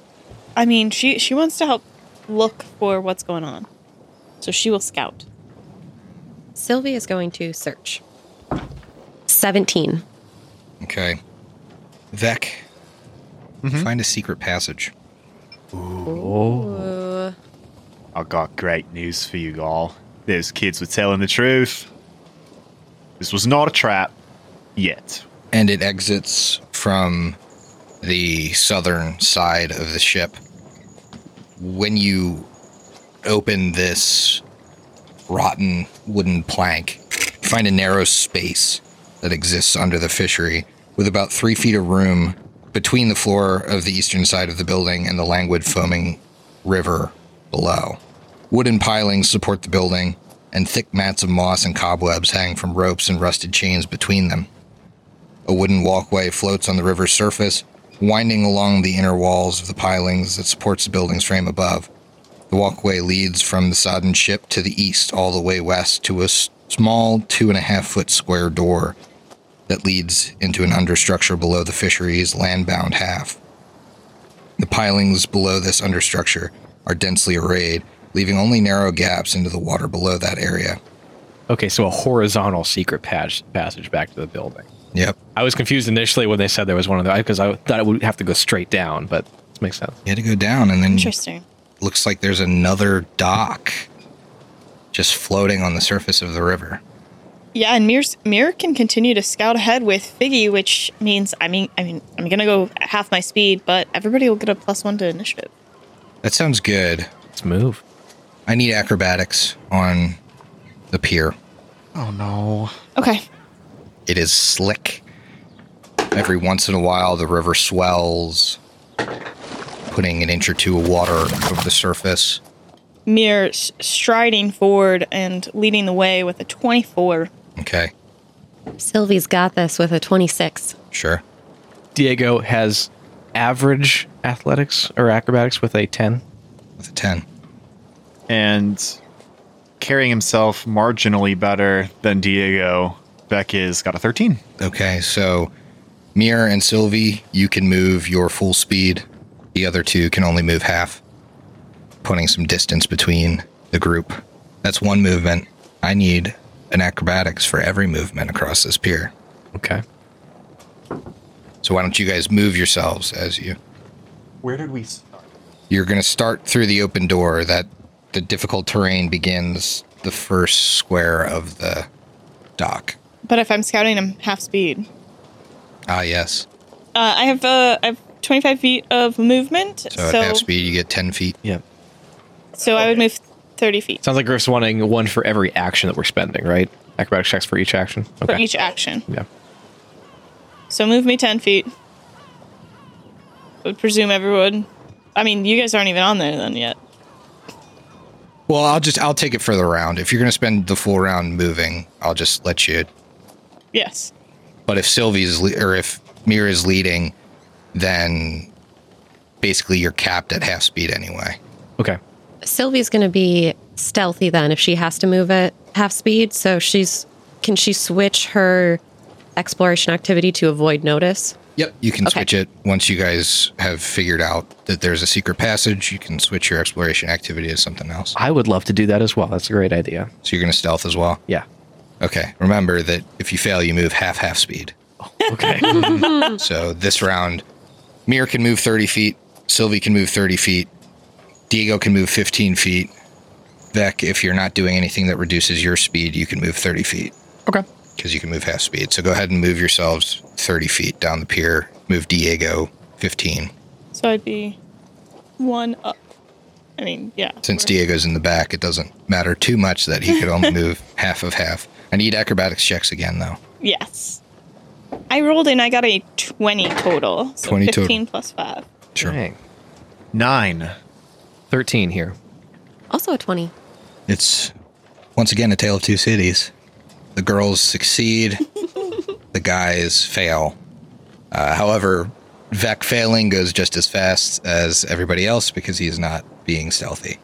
I mean, she she wants to help look for what's going on, so she will scout. Sylvie is going to search. 17. Okay. Vec, mm-hmm. find a secret passage. Ooh. I got great news for you all. Those kids were telling the truth. This was not a trap yet. And it exits from the southern side of the ship. When you open this rotten wooden plank, find a narrow space that exists under the fishery with about three feet of room between the floor of the eastern side of the building and the languid foaming river below. Wooden pilings support the building, and thick mats of moss and cobwebs hang from ropes and rusted chains between them. A wooden walkway floats on the river's surface, winding along the inner walls of the pilings that supports the building's frame above. The walkway leads from the sodden ship to the east, all the way west, to a small two and a half foot square door that leads into an understructure below the fishery's land-bound half. The pilings below this understructure are densely arrayed, leaving only narrow gaps into the water below that area. Okay, so a horizontal secret passage back to the building. Yep. I was confused initially when they said there was one of those because I thought it would have to go straight down, but this makes sense. You had to go down, and then Interesting. looks like there's another dock just floating on the surface of the river. Yeah, and Mir's, Mir can continue to scout ahead with Figgy, which means I mean I mean I'm gonna go at half my speed, but everybody will get a plus one to initiative. That sounds good. Let's move. I need acrobatics on the pier. Oh no. Okay. It is slick. Every once in a while, the river swells, putting an inch or two of water over the surface. Mir striding forward and leading the way with a 24. Okay, Sylvie's got this with a 26. sure. Diego has average athletics or acrobatics with a 10. With a 10. And carrying himself marginally better than Diego, Vec is got a 13. Okay, so Mir and Sylvie, you can move your full speed. The other two can only move half, putting some distance between the group. That's one movement. I need an acrobatics for every movement across this pier. Okay. So why don't you guys move yourselves as you Where did we start? you're going to start through the open door that the difficult terrain begins the first square of the dock. But if I'm scouting, I'm half speed. Ah, yes. Uh, I have uh, I have 25 feet of movement, So, so at half speed, you get 10 feet. Yeah. so I would move 30 feet Sounds like Griff's wanting one for every action that we're spending, right? Acrobatics checks for each action. for each action. Yeah. So move me 10 feet. would presume everyone. I mean, you guys aren't even on there then yet. Well, I'll just I'll take it for the round. If you're gonna spend the full round moving, I'll just let you. Yes. But if Sylvie's le- or if Mira is leading, then basically you're capped at half speed anyway. Okay. Sylvie's going to be stealthy then if she has to move at half speed. So she's can she switch her exploration activity to avoid notice? Yep. You can Okay. switch it once you guys have figured out that there's a secret passage. You can switch your exploration activity to something else. I would love to do that as well. That's a great idea. So you're gonna stealth as well. Yeah. Okay. Remember that if you fail, you move half half speed. [laughs] Okay. [laughs] So this round, Mir can move 30 feet. Sylvie can move 30 feet. Diego can move 15 feet. Vec, if you're not doing anything that reduces your speed, you can move 30 feet okay. because you can move half speed. So go ahead and move yourselves 30 feet down the pier. Move Diego 15. So I'd be one up. I mean, yeah. Since Diego's in the back, it doesn't matter too much that he could only [laughs] move half of half. I need acrobatics checks again, though. Yes. I rolled and I got a 20 total. So 20 total. 15 plus 5. Sure. Dang. Nine. 13 here. Also a 20. It's once again a tale of two cities. The girls succeed, [laughs] the guys fail. Uh, however, Vec failing goes just as fast as everybody else because he is not being stealthy.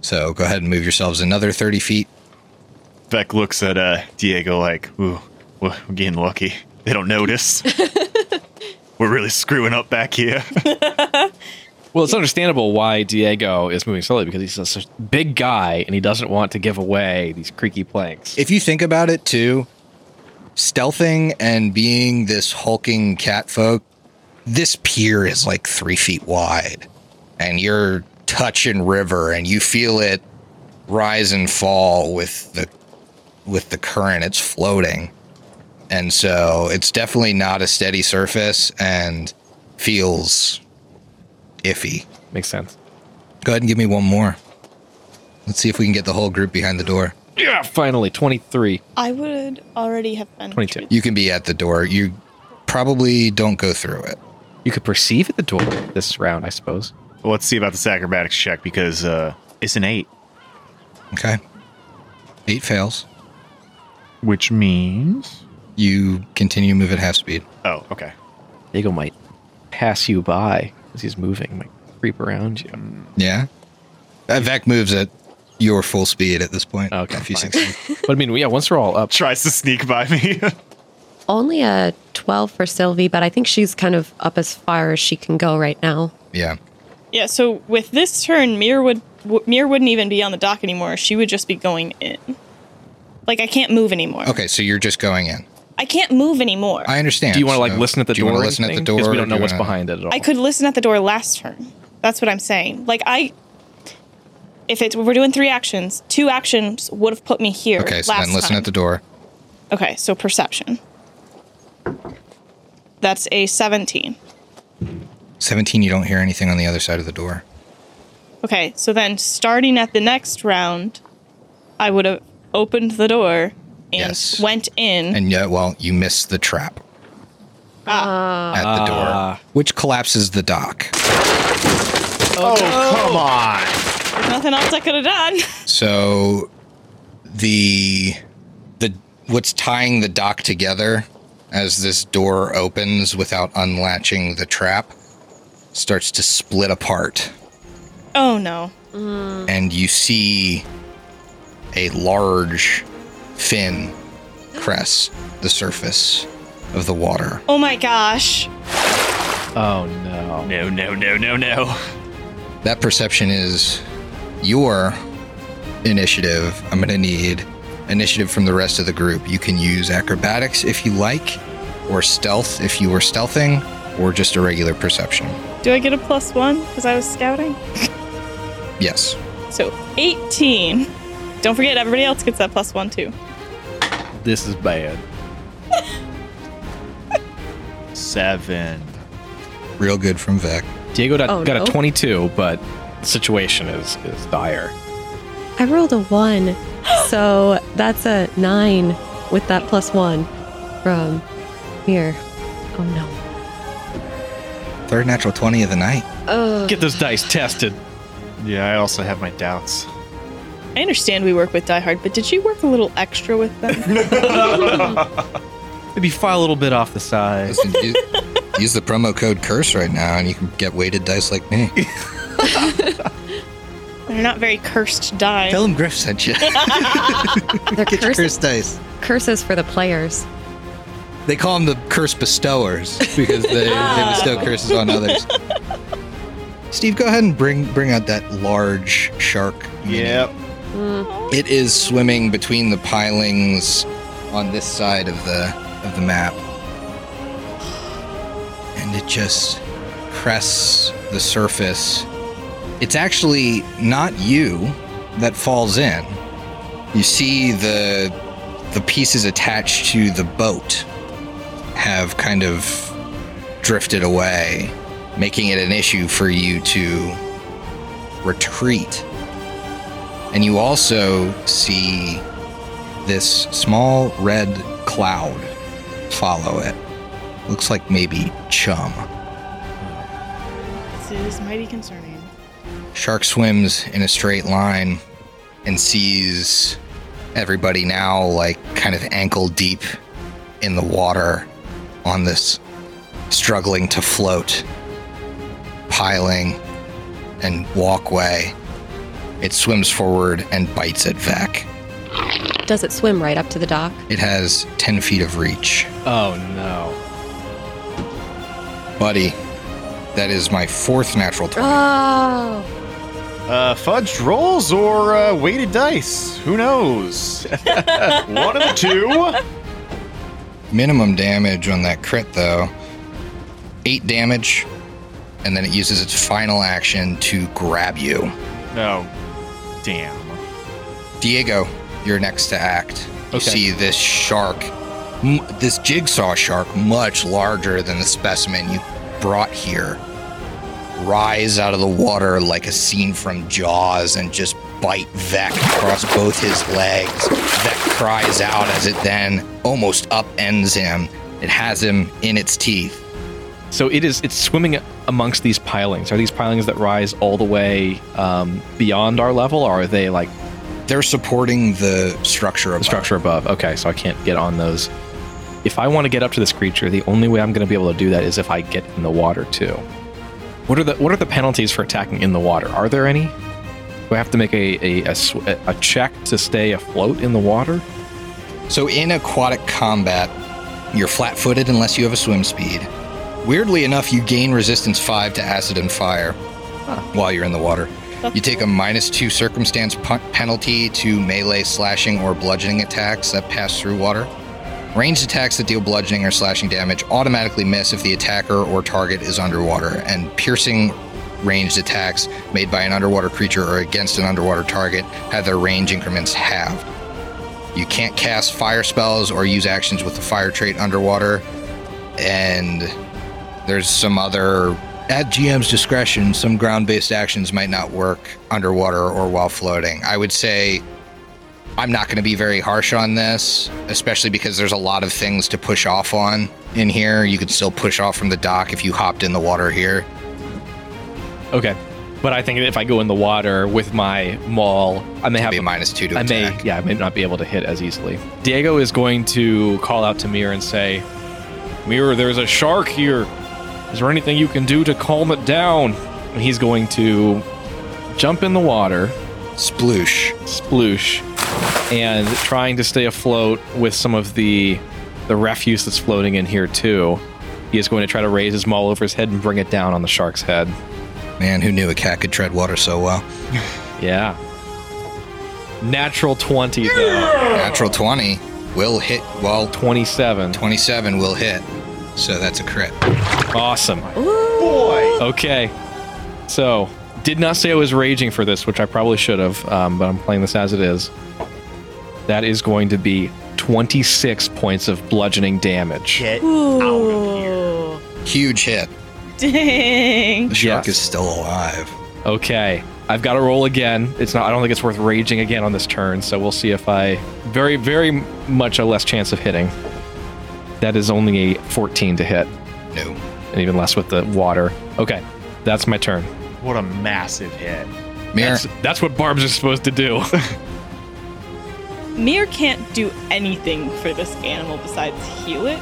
So go ahead and move yourselves another 30 feet. Vec looks at uh, Diego like, ooh, we're we're getting lucky. They don't notice. [laughs] we're really screwing up back here. [laughs] Well, it's understandable why Diego is moving slowly because he's such a big guy and he doesn't want to give away these creaky planks. If you think about it too, stealthing and being this hulking cat folk, this pier is like three feet wide. And you're touching river and you feel it rise and fall with the with the current. It's floating. And so it's definitely not a steady surface and feels iffy. Makes sense. Go ahead and give me one more. Let's see if we can get the whole group behind the door. Yeah, finally, 23. I would already have been. 22. You can be at the door. You probably don't go through it. You could perceive at the door this round, I suppose. Well, let's see about this acrobatics check because uh, it's an eight, Okay. Eight fails. Which means. You continue to move at half speed. Oh, okay. Diego might pass you by as he's moving, might creep around you. Yeah. Uh, Vec moves at your full speed at this point. Okay, If you fine. succeed. [laughs] But I mean, yeah, once we're all up, Tries to sneak by me. [laughs] Only a 12 for Sylvie, but I think she's kind of up as far as she can go right now. yeah. Yeah, so with this turn, Mir would w- Mir wouldn't even be on the dock anymore. She would just be going in. Like I can't move anymore. Okay, so you're just going in. I can't move anymore. I understand. do you want to like So, listen at the do you door? wanna and listen at the door? door? 'Cause we don't know do you what's wanna- behind it at all. I could listen at the door last turn. That's what I'm saying. Like I, if it's we're doing three actions, two actions would have put me here. Okay, so last then listen time. at the door. Okay, so perception. That's a 17. 17, you don't hear anything on the other side of the door. Okay, so then starting at the next round, I would have opened the door and Yes. went in. And yet, well, you missed the trap ah, at the door, Ah. which collapses the dock. oh, come on. there's nothing else I could have done. [laughs] So the the what's tying the dock together as this door opens without unlatching the trap starts to split apart Oh no. and you see a large fin crest the surface of the water. Oh my gosh. Oh no. No, no, no, no, no. That perception is your initiative. I'm going to need initiative from the rest of the group. You can use acrobatics if you like, or stealth if you were stealthing, or just a regular perception. Do I get a plus one because I was scouting? Yes. So 18. Don't forget, everybody else gets that plus one too. This is bad. [laughs] Seven. Real good from Vec. Diego got, Oh, got no. a 22, but the situation is, is dire. I rolled a 1, [gasps] so that's a 9 with that plus 1 from here. Oh no. Third natural 20 of the night. Ugh. Get those dice tested. Yeah, I also have my doubts. I understand we work with Die Hard, but did you work a little extra with them? [laughs] Maybe file a little bit off the side. Listen, use, use the promo code curse right now and you can get weighted dice like me. [laughs] They're not very cursed die. Tell him Griff sent you. [laughs] They're Get your curse- curse dice. curses for the players. They call them the curse bestowers because they, they ah. bestow curses on others. Steve, go ahead and bring bring out that large shark. mini. Yep. It is swimming between the pilings on this side of the of the map. And it just crests the surface. It's actually not you that falls in. You see the the pieces attached to the boat have kind of drifted away, making it an issue for you to retreat. And you also see this small red cloud follow it. Looks like maybe chum. This is mighty concerning. Shark swims in a straight line and sees everybody now like kind of ankle deep in the water on this struggling to float piling and walkway. It swims forward and bites at Vec. Does it swim right up to the dock? It has 10 feet of reach. Oh no. Buddy, that is my fourth natural 20. Oh, Uh, fudged rolls or uh, weighted dice? Who knows? [laughs] One of the two. Minimum damage on that crit, though. Eight damage, and then it uses its final action to grab you. No. Damn. Diego, you're next to act. You Okay. see this shark, m- this jigsaw shark, much larger than the specimen you brought here, rise out of the water like a scene from Jaws and just bite Vec across both his legs. Vec cries out as it then almost upends him. It has him in its teeth. So it is. It's swimming amongst these pilings. Are these pilings that rise all the way um, beyond our level, or are they like They're supporting the structure the structure above? Okay, so I can't get on those. If I want to get up to this creature, the only way I'm going to be able to do that is if I get in the water too. What are the What are the penalties for attacking in the water? Are there any? Do I have to make a a, a, sw- a check to stay afloat in the water? So in aquatic combat, you're flat-footed unless you have a swim speed. Weirdly enough, you gain resistance 5 to acid and fire while you're in the water. That's You take a minus 2 circumstance pu- penalty to melee slashing or bludgeoning attacks that pass through water. Ranged attacks that deal bludgeoning or slashing damage automatically miss if the attacker or target is underwater, and piercing ranged attacks made by an underwater creature or against an underwater target have their range increments halved. You can't cast fire spells or use actions with the fire trait underwater. And there's some other, at GM's discretion, some ground based actions might not work underwater or while floating. I would say I'm not going to be very harsh on this, especially because there's a lot of things to push off on in here. You could still push off from the dock if you hopped in the water here. Okay, but I think if I go in the water with my maul, I may have Be a minus two to I may, attack. yeah, I may not be able to hit as easily. Diego is going to call out to Mir and say, Mir, there's a shark here. Is there anything you can do to calm it down? And he's going to jump in the water, Sploosh. sploosh, and trying to stay afloat with some of the the refuse that's floating in here too. He is going to try to raise his maul over his head and bring it down on the shark's head. Man, who knew a cat could tread water so well? [laughs] Yeah. Natural 20 though. Natural 20 will hit, well, 27. 27 will hit. So that's a crit. Awesome. Boy. Okay. So, did not say I was raging for this, which I probably should have, um, but I'm playing this as it is. That is going to be 26 points of bludgeoning damage. Get out of here. Huge hit. Dang. The shark Yes. is still alive. Okay. I've got to roll again. It's not. I don't think it's worth raging again on this turn. So we'll see if I very, very much a less chance of hitting. That is only a 14 to hit. No. and even less with the water. Okay, that's my turn. What a massive hit. Mir, That's, that's what barbs are supposed to do. [laughs] Mir can't do anything for this animal besides heal it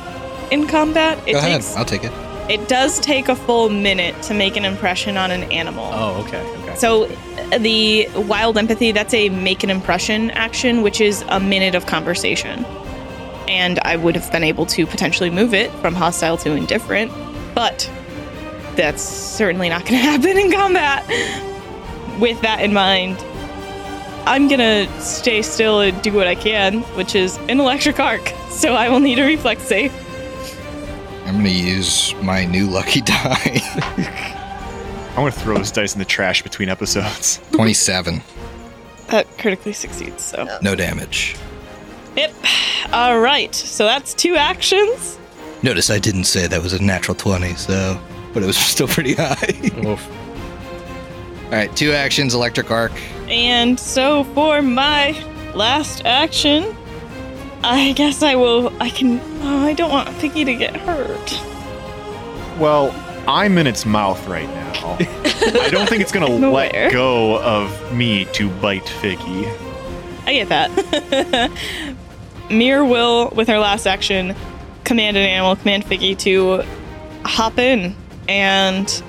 in combat. It go ahead. takes I'll take it. it does take a full minute to make an impression on an animal. oh, okay, okay. So uh, the wild empathy, that's a make an impression action, which is a minute of conversation. And I would have been able to potentially move it from hostile to indifferent, but that's certainly not going [laughs] to happen in combat. With that in mind, I'm going to stay still and do what I can, which is an electric arc. [laughs] So I will need a reflex save. I'm going to use my new lucky [laughs] die. I'm gonna throw this dice in the trash between episodes. 27. That critically succeeds, so. No damage. Yep. All right. So that's two actions. Notice I didn't say that was a natural 20, so, but it was [laughs] still pretty high. Oof. All right, two actions, electric arc. And so for my last action, I guess I will. I can. Oh, I don't want Figgy to get hurt. Well, I'm in its mouth right now. [laughs] I don't think it's gonna [laughs] let go of me to bite Figgy. I get that. Mir will, with her last action, command an animal, command Figgy to hop in and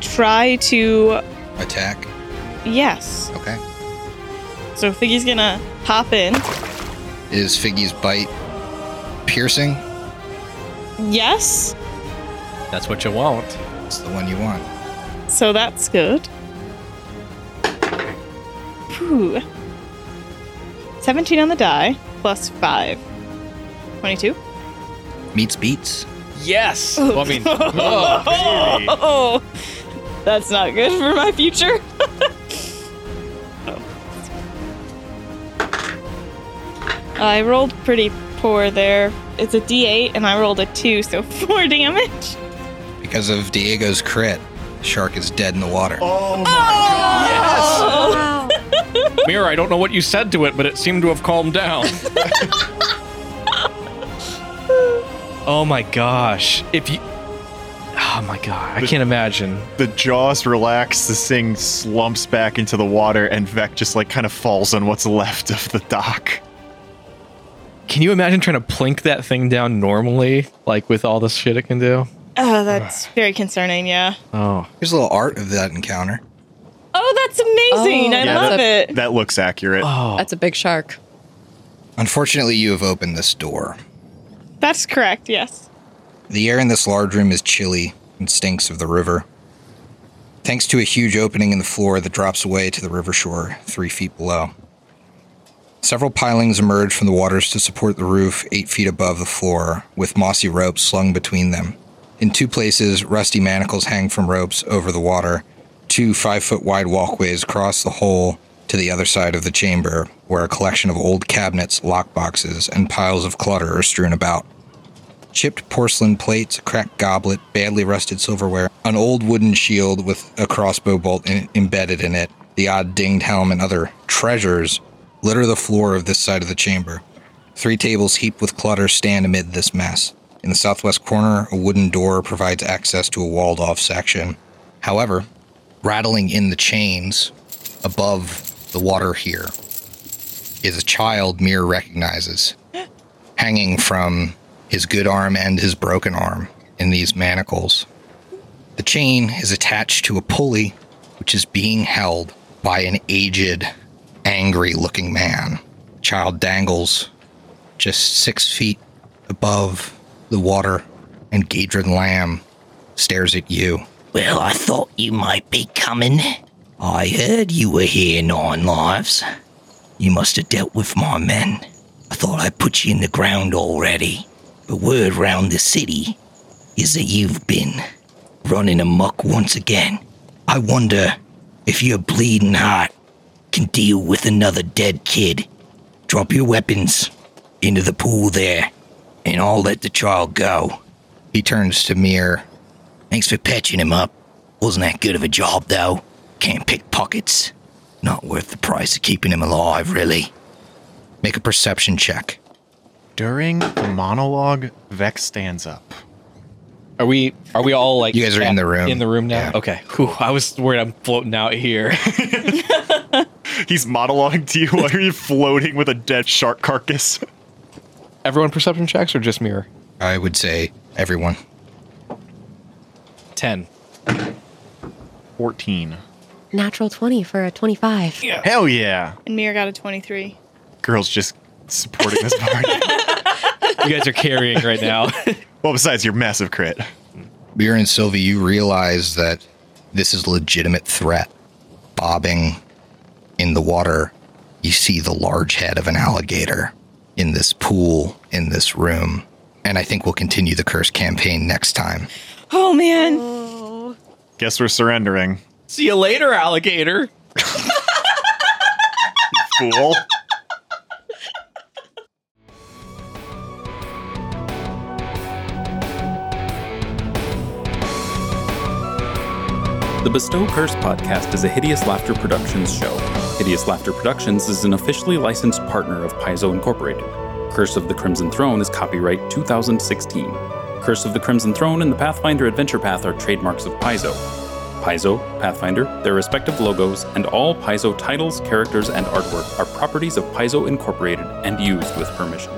try to. Attack. Yes. Okay. So Figgy's gonna hop in. Is Figgy's bite piercing? Yes. That's what you want. It's the one you want. So that's good. Phew. 17 on the die, plus 5. 22? Meets beats. Yes. Oh. Well, I mean, [laughs] oh, Oh, that's not good for my future. [laughs] Oh. I rolled pretty poor there. It's a d8 and I rolled a 2, so [laughs] 4 damage. Because of Diego's crit, shark is dead in the water. Oh Oh! oh wow. Mir, I don't know what you said to it, but it seemed to have calmed down. [laughs] oh my gosh. If you. Oh my god. I can't imagine. The jaws relax, the thing slumps back into the water, and Vec just like kind of falls on what's left of the dock. Can you imagine trying to plink that thing down normally, like with all this shit it can do? Oh, that's very concerning, yeah. Oh. Here's a little art of that encounter. Oh, that's amazing. Oh, I yeah, love that's it. That looks accurate. Oh. That's a big shark. Unfortunately, you have opened this door. That's correct, yes. The air in this large room is chilly and stinks of the river. Thanks to a huge opening in the floor that drops away to the river shore three feet below. Several pilings emerge from the waters to support the roof eight feet above the floor, with mossy ropes slung between them. In two places, rusty manacles hang from ropes over the water. Two five foot wide walkways cross the hole to the other side of the chamber, where a collection of old cabinets, lockboxes, and piles of clutter are strewn about chipped porcelain plates, a cracked goblet, badly rusted silverware, an old wooden shield with a crossbow bolt in- embedded in it, the odd dinged helm, and other treasures litter the floor of this side of the chamber. Three tables heaped with clutter stand amid this mess. In the southwest corner, a wooden door provides access to a walled off section. However, rattling in the chains above the water here is a child Mir recognizes, hanging from his good arm and his broken arm in these manacles. The chain is attached to a pulley which is being held by an aged, angry looking man. The child dangles just six feet above the water, and Gaedren Lamm stares at you. Well, I thought you might be coming. I heard you were here nine lives. You must have dealt with my men. I thought I put you in the ground already. But word round the city is that you've been running amok once again. I wonder if your bleeding heart can deal with another dead kid. Drop your weapons into the pool there, and I'll let the child go. He turns to Mir. Thanks for patching him up. Wasn't that good of a job, though. Can't pick pockets. Not worth the price of keeping him alive, really. Make a perception check. During the monologue, Vec stands up. Are we are we all like You guys are in the room. in the room now? Yeah. Okay. Whew, I was worried I'm floating out here. [laughs] He's monologuing to you while you're floating with a dead shark carcass. Everyone perception checks or just Mir? I would say everyone. 10. 14. Natural 20 for a 25. Hell yeah. And Mir got a 23. Girls just supporting this [laughs] party. You guys are carrying right now. [laughs] well, besides your massive crit. Mir and Sylvie, you realize that this is a legitimate threat. Bobbing in the water, you see the large head of an alligator in this pool in this room. And I think we'll continue the curse campaign next time. Oh man. Oh. Guess we're surrendering. See you later, alligator. [laughs] Fool. The Bestow Curse podcast is a Hideous Laughter Productions show. Hideous Laughter Productions is an officially licensed partner of Paizo Incorporated. Curse of the Crimson Throne is copyright 2016. Curse of the Crimson Throne and the Pathfinder Adventure Path are trademarks of Paizo. Paizo, Pathfinder, their respective logos, and all Paizo titles, characters, and artwork are properties of Paizo Incorporated and used with permission.